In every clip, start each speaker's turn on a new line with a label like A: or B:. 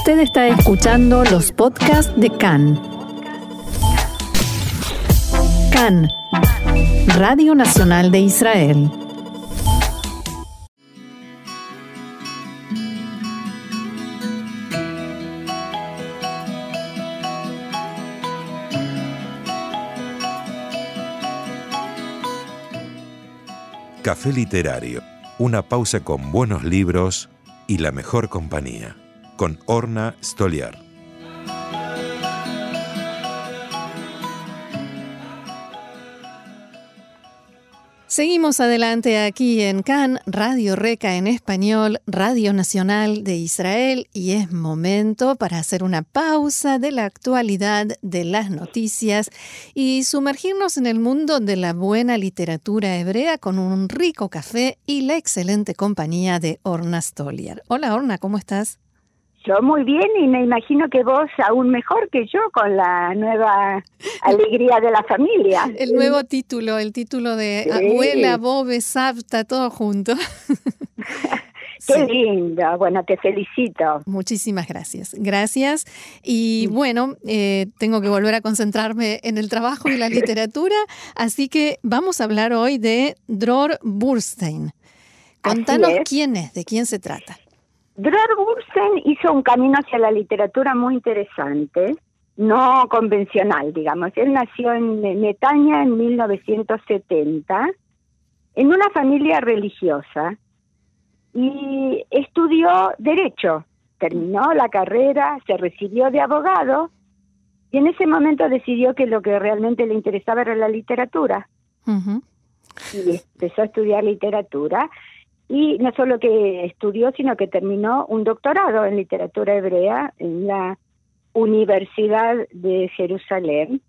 A: Usted está escuchando los podcasts de CAN. CAN, Radio Nacional de Israel.
B: Café Literario, una pausa con buenos libros y la mejor compañía, con Orna Stoliar.
A: Seguimos adelante aquí en CAN, Radio Reca en español, Radio Nacional de Israel, y es momento para hacer una pausa de la actualidad de las noticias y sumergirnos en el mundo de la buena literatura hebrea con un rico café y la excelente compañía de Orna Stoliar. Hola Orna, ¿cómo estás?
C: Yo muy bien y me imagino que vos aún mejor que yo con la nueva alegría de la familia.
A: El nuevo título, el título de abuela, bobe, sapta, todo junto.
C: Qué lindo, bueno, te felicito.
A: Muchísimas gracias. Gracias. Y bueno, eh, tengo que volver a concentrarme en el trabajo y la literatura, así que vamos a hablar hoy de Dror Burstein. Contanos quién es, de quién se trata.
C: Dror Bursen hizo un camino hacia la literatura muy interesante, no convencional, digamos. Él nació en Netaña en 1970, en una familia religiosa, y estudió Derecho. Terminó la carrera, se recibió de abogado, y en ese momento decidió que lo que realmente le interesaba era la literatura. Y empezó a estudiar literatura y no solo que estudió, sino que terminó un doctorado en literatura hebrea en la Universidad de Jerusalén.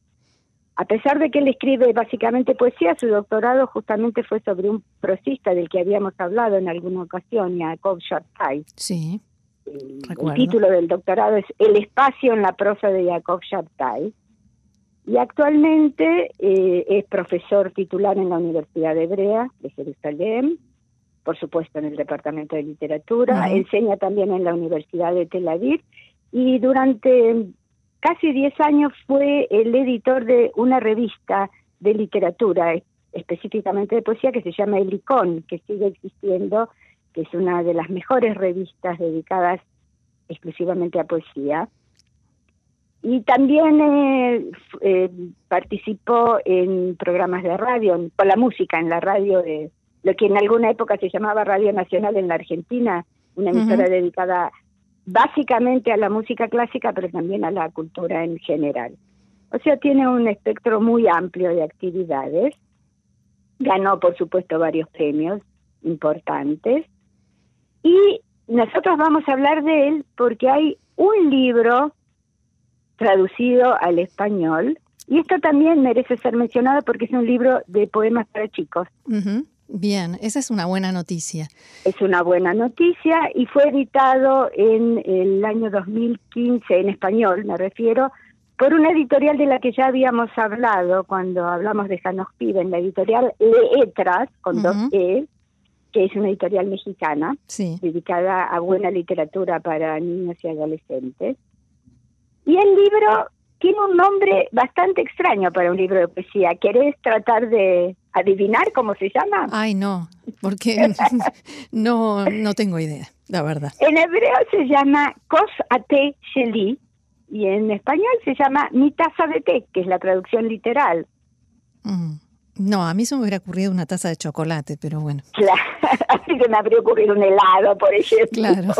C: A pesar de que él escribe básicamente poesía, su doctorado justamente fue sobre un prosista del que habíamos hablado en alguna ocasión, Yaakov Shabtai.
A: Sí.
C: El, título del doctorado es El espacio en la prosa de Yaakov Shabtai. Y actualmente eh, es profesor titular en la Universidad Hebrea de Jerusalén por supuesto en el Departamento de Literatura, enseña también en la Universidad de Tel Aviv y durante casi 10 años fue el editor de una revista de literatura, específicamente de poesía, que se llama El Icon, que sigue existiendo, que es una de las mejores revistas dedicadas exclusivamente a poesía. Y también eh, eh, participó en programas de radio, con la música en la radio de lo que en alguna época se llamaba Radio Nacional en la Argentina, una emisora dedicada básicamente a la música clásica, pero también a la cultura en general. O sea, tiene un espectro muy amplio de actividades. Ganó, por supuesto, varios premios importantes. Y nosotros vamos a hablar de él porque hay un libro traducido al español, y esto también merece ser mencionado porque es un libro de poemas para chicos.
A: Bien, esa es una buena noticia.
C: Es una buena noticia y fue editado en el año 2015 en español, me refiero, por una editorial de la que ya habíamos hablado cuando hablamos de Janos en la editorial Letras, con dos E, que es una editorial mexicana, dedicada a buena literatura para niños y adolescentes. Y el libro tiene un nombre bastante extraño para un libro de poesía. ¿Querés tratar de adivinar cómo se llama?
A: Ay, no, porque no, no tengo idea, la verdad.
C: En hebreo se llama Kos Ate Sheli y en español se llama Mi taza de té, que es la traducción literal.
A: Mm. No, a mí se me hubiera ocurrido una taza de chocolate, pero bueno.
C: Claro, así que me habría ocurrido un helado, por ejemplo.
A: Claro.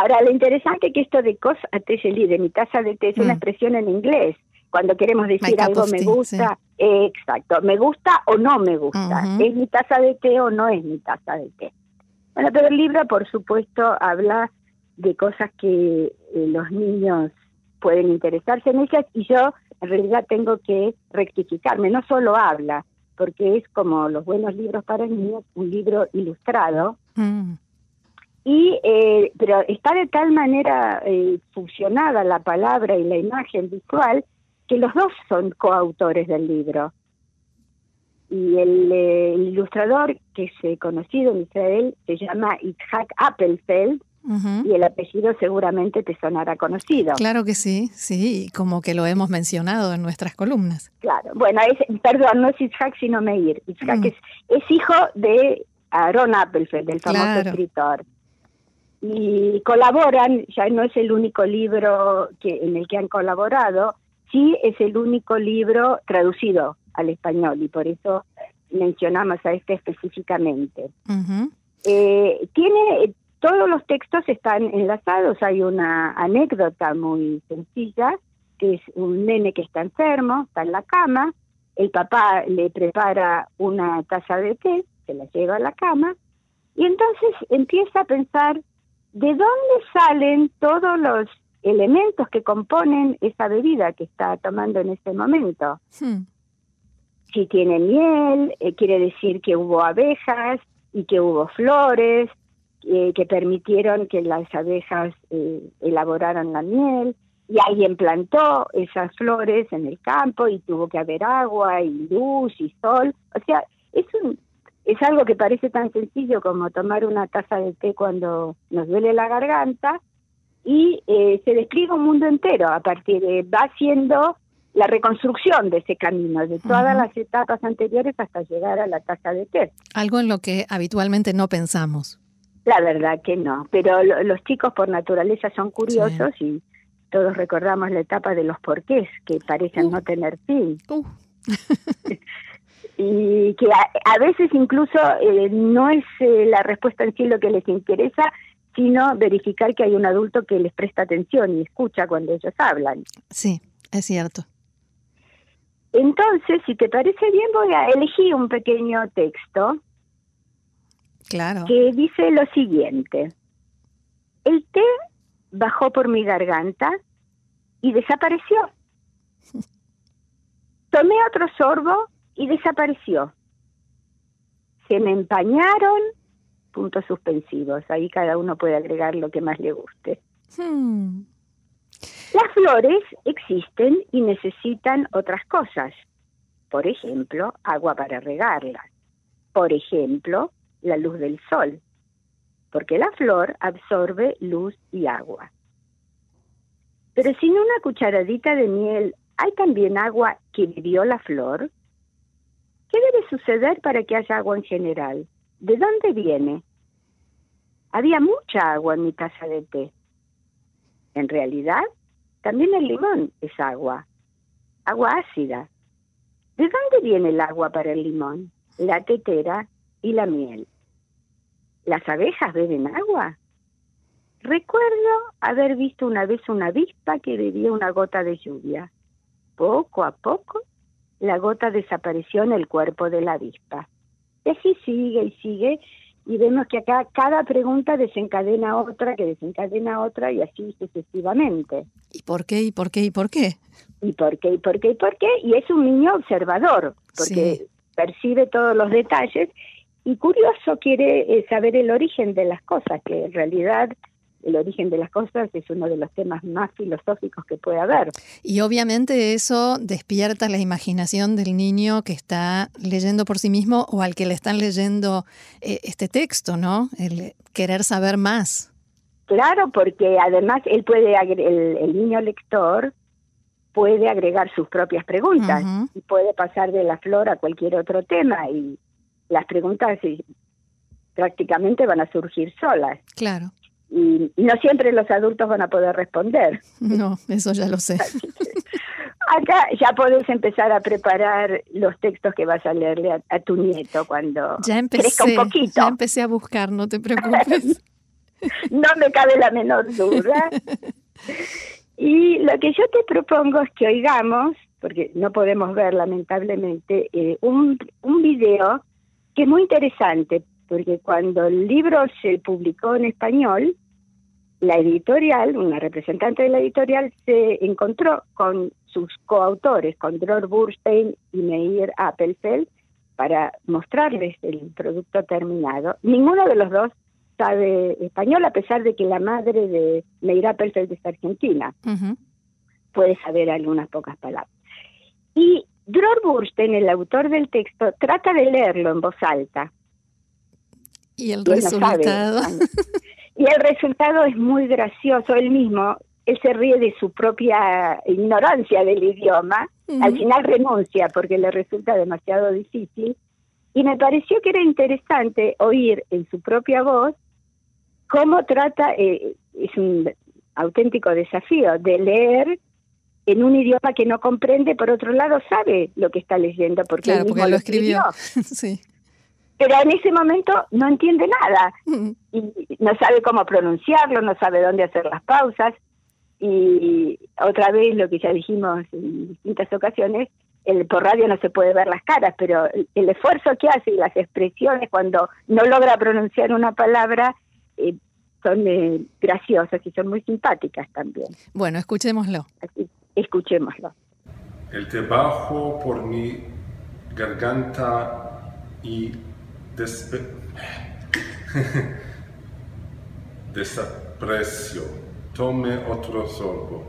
C: Ahora, lo interesante es que esto de cos a de mi taza de té, es una mm. expresión en inglés. Cuando queremos decir algo me gusta, exacto, me gusta o no me gusta, es mi taza de té o no es mi taza de té. Bueno, pero el libro, por supuesto, habla de cosas que eh, los niños pueden interesarse en ellas y yo en realidad tengo que rectificarme, no solo habla, porque es como los buenos libros para niños, un libro ilustrado. Mm y eh, pero está de tal manera eh, fusionada la palabra y la imagen visual que los dos son coautores del libro. Y el, eh, ilustrador que es conocido en Israel se llama Itzhak Appelfeld y el apellido seguramente te sonará conocido.
A: Claro que sí, sí, como que lo hemos mencionado en nuestras columnas.
C: Claro, bueno, es, perdón, no es Itzhak sino Meir. Itzhak mm. es, es, hijo de Aaron Appelfeld, del famoso escritor. Y colaboran, ya no es el único libro que en el que han colaborado, sí es el único libro traducido al español y por eso mencionamos a este específicamente. eh, tiene todos los textos están enlazados, hay una anécdota muy sencilla, que es un nene que está enfermo, está en la cama, el papá le prepara una taza de té, se la lleva a la cama, y entonces empieza a pensar de dónde salen todos los elementos que componen esa bebida que está tomando en este momento. Hmm. Si tiene miel, eh, quiere decir que hubo abejas y que hubo flores, eh, que permitieron que las abejas eh, elaboraran la miel y alguien plantó esas flores en el campo y tuvo que haber agua y luz y sol. O sea, es un, es algo que parece tan sencillo como tomar una taza de té cuando nos duele la garganta y eh, se despliega un mundo entero a partir de, va siendo la reconstrucción de ese camino, de todas las etapas anteriores hasta llegar a la taza de té.
A: Algo en lo que habitualmente no pensamos.
C: La verdad que no, pero los chicos por naturaleza son curiosos y todos recordamos la etapa de los porqués que parecen uh. no tener fin. Uh. y que a, veces incluso eh, no es eh, la respuesta en sí lo que les interesa, sino verificar que hay un adulto que les presta atención y escucha cuando ellos hablan.
A: Sí, es cierto.
C: Entonces, si te parece bien, voy a elegir un pequeño texto
A: claro.
C: que dice lo siguiente. El té bajó por mi garganta y desapareció. Tomé otro sorbo y desapareció. Se me empañaron, puntos suspensivos. Ahí cada uno puede agregar lo que más le guste. Hmm. Las flores existen y necesitan otras cosas. Por ejemplo, agua para regarlas. Por ejemplo, la luz del sol, porque la flor absorbe luz y agua. Pero sin una cucharadita de miel, ¿hay también agua que vivió la flor? ¿Qué debe suceder para que haya agua en general? ¿De dónde viene? Había mucha agua en mi taza de té. En realidad, también el limón es agua, agua ácida. ¿De dónde viene el agua para el limón? La tetera y la miel. ¿Las abejas beben agua? Recuerdo haber visto una vez una avispa que bebía una gota de lluvia. Poco a poco, la gota desapareció en el cuerpo de la avispa. Y así sigue y sigue, y vemos que acá cada pregunta desencadena otra, que desencadena otra, y así sucesivamente.
A: ¿Y por qué? ¿Y por qué? ¿Y por qué?
C: ¿Y por qué? ¿Y por qué? ¿Y por qué? Y es un niño observador, porque percibe todos los detalles y curioso quiere eh, saber el origen de las cosas, que en realidad el origen de las cosas es uno de los temas más filosóficos que puede haber.
A: Y obviamente eso despierta la imaginación del niño que está leyendo por sí mismo o al que le están leyendo eh, este texto, ¿no? El querer saber más.
C: Claro, porque además él puede, el, niño lector puede agregar sus propias preguntas y puede pasar de la flor a cualquier otro tema y las preguntas prácticamente van a surgir solas.
A: Claro.
C: Y, no siempre los adultos van a poder responder.
A: No, eso ya lo sé.
C: Acá ya podés empezar a preparar los textos que vas a leerle a, tu nieto cuando
A: ya empecé,
C: un poquito.
A: Ya empecé a buscar, no te preocupes.
C: no me cabe la menor duda. y lo que yo te propongo es que oigamos, porque no podemos ver lamentablemente, eh, un, un video que es muy interesante, porque cuando el libro se publicó en español, la editorial, una representante de la editorial, se encontró con sus coautores, con Dror Burstein y Meir Appelfeld, para mostrarles el producto terminado. Ninguno de los dos sabe español, a pesar de que la madre de Meir Appelfeld es argentina. Puede saber algunas pocas palabras. Y Dror Bursten, el autor del texto, trata de leerlo en voz alta.
A: Y el resultado.
C: Y el resultado es muy gracioso, él mismo, él se ríe de su propia ignorancia del idioma, al final renuncia porque le resulta demasiado difícil, y me pareció que era interesante oír en su propia voz cómo trata, eh, es un auténtico desafío de leer en un idioma que no comprende, por otro lado sabe lo que está leyendo porque, él mismo lo escribió. sí. Pero en ese momento no entiende nada y no sabe cómo pronunciarlo, no sabe dónde hacer las pausas y otra vez lo que ya dijimos en distintas ocasiones, el, por radio no se puede ver las caras, pero el, esfuerzo que hace y las expresiones cuando no logra pronunciar una palabra eh, son eh, graciosas y son muy simpáticas también.
A: Bueno, escuchémoslo.
C: escuchémoslo.
D: El trabajo por mi garganta y desaprecio. Tome otro sorbo.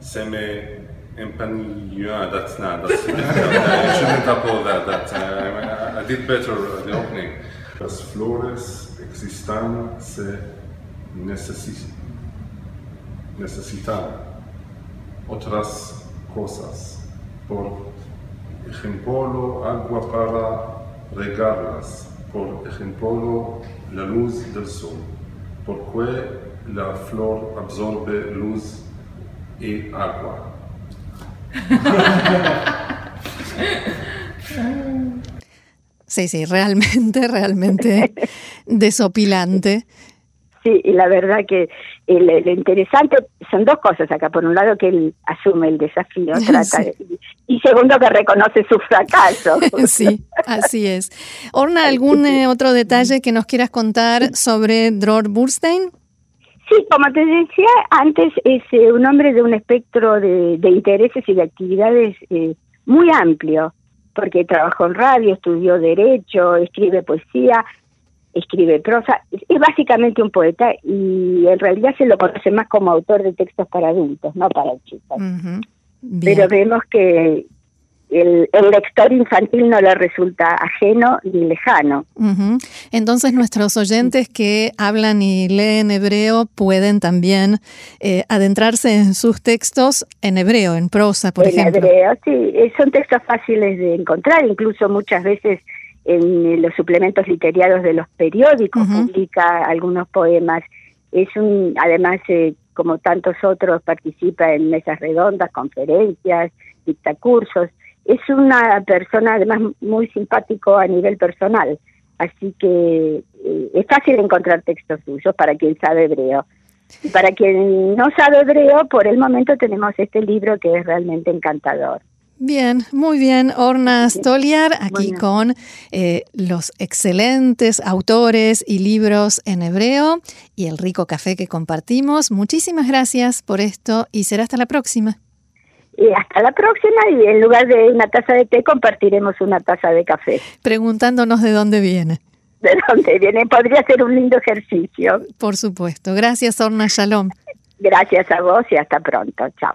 D: Se me empanilló. That's not. That's, I shouldn't pulled that. That uh, I, I did better at the opening. Las flores existan se necesitan otras cosas. Por ejemplo, agua para regarlas. Por ejemplo, la luz del sol. Porque la flor absorbe luz y agua.
A: Sí, sí, realmente, realmente desopilante.
C: Sí, y la verdad que lo interesante son dos cosas acá. Por un lado, que él asume el desafío, trata y segundo, que reconoce su fracaso.
A: Sí, así es. Orna, ¿algún eh, otro detalle que nos quieras contar sobre Dror Burstein?
C: Sí, como te decía antes, es eh, un hombre de un espectro de, intereses y de actividades eh, muy amplio, porque trabajó en radio, estudió derecho, escribe poesía, escribe prosa, es básicamente un poeta y en realidad se lo conoce más como autor de textos para adultos, no para chicos. Pero vemos que, el, lector infantil no le resulta ajeno ni lejano.
A: Entonces nuestros oyentes que hablan y leen hebreo pueden también eh, adentrarse en sus textos en hebreo, en prosa, por ejemplo.
C: En hebreo, sí, eh, son textos fáciles de encontrar, incluso muchas veces en los suplementos literarios de los periódicos publica algunos poemas. Es un, además, eh, como tantos otros, participa en mesas redondas, conferencias, dicta cursos es una persona además muy simpático a nivel personal, así que eh, es fácil encontrar textos suyos para quien sabe hebreo. Y para quien no sabe hebreo, por el momento tenemos este libro que es realmente encantador.
A: Bien, muy bien. Orna Stoliar, aquí con eh, los excelentes autores y libros en hebreo y el rico café que compartimos. Muchísimas gracias por esto y será hasta la próxima.
C: Y hasta la próxima y en lugar de una taza de té compartiremos una taza de café.
A: Preguntándonos de dónde viene.
C: De dónde viene, podría ser un lindo ejercicio.
A: Por supuesto. Gracias, Orna Shalom.
C: Gracias a vos y hasta pronto. Chao.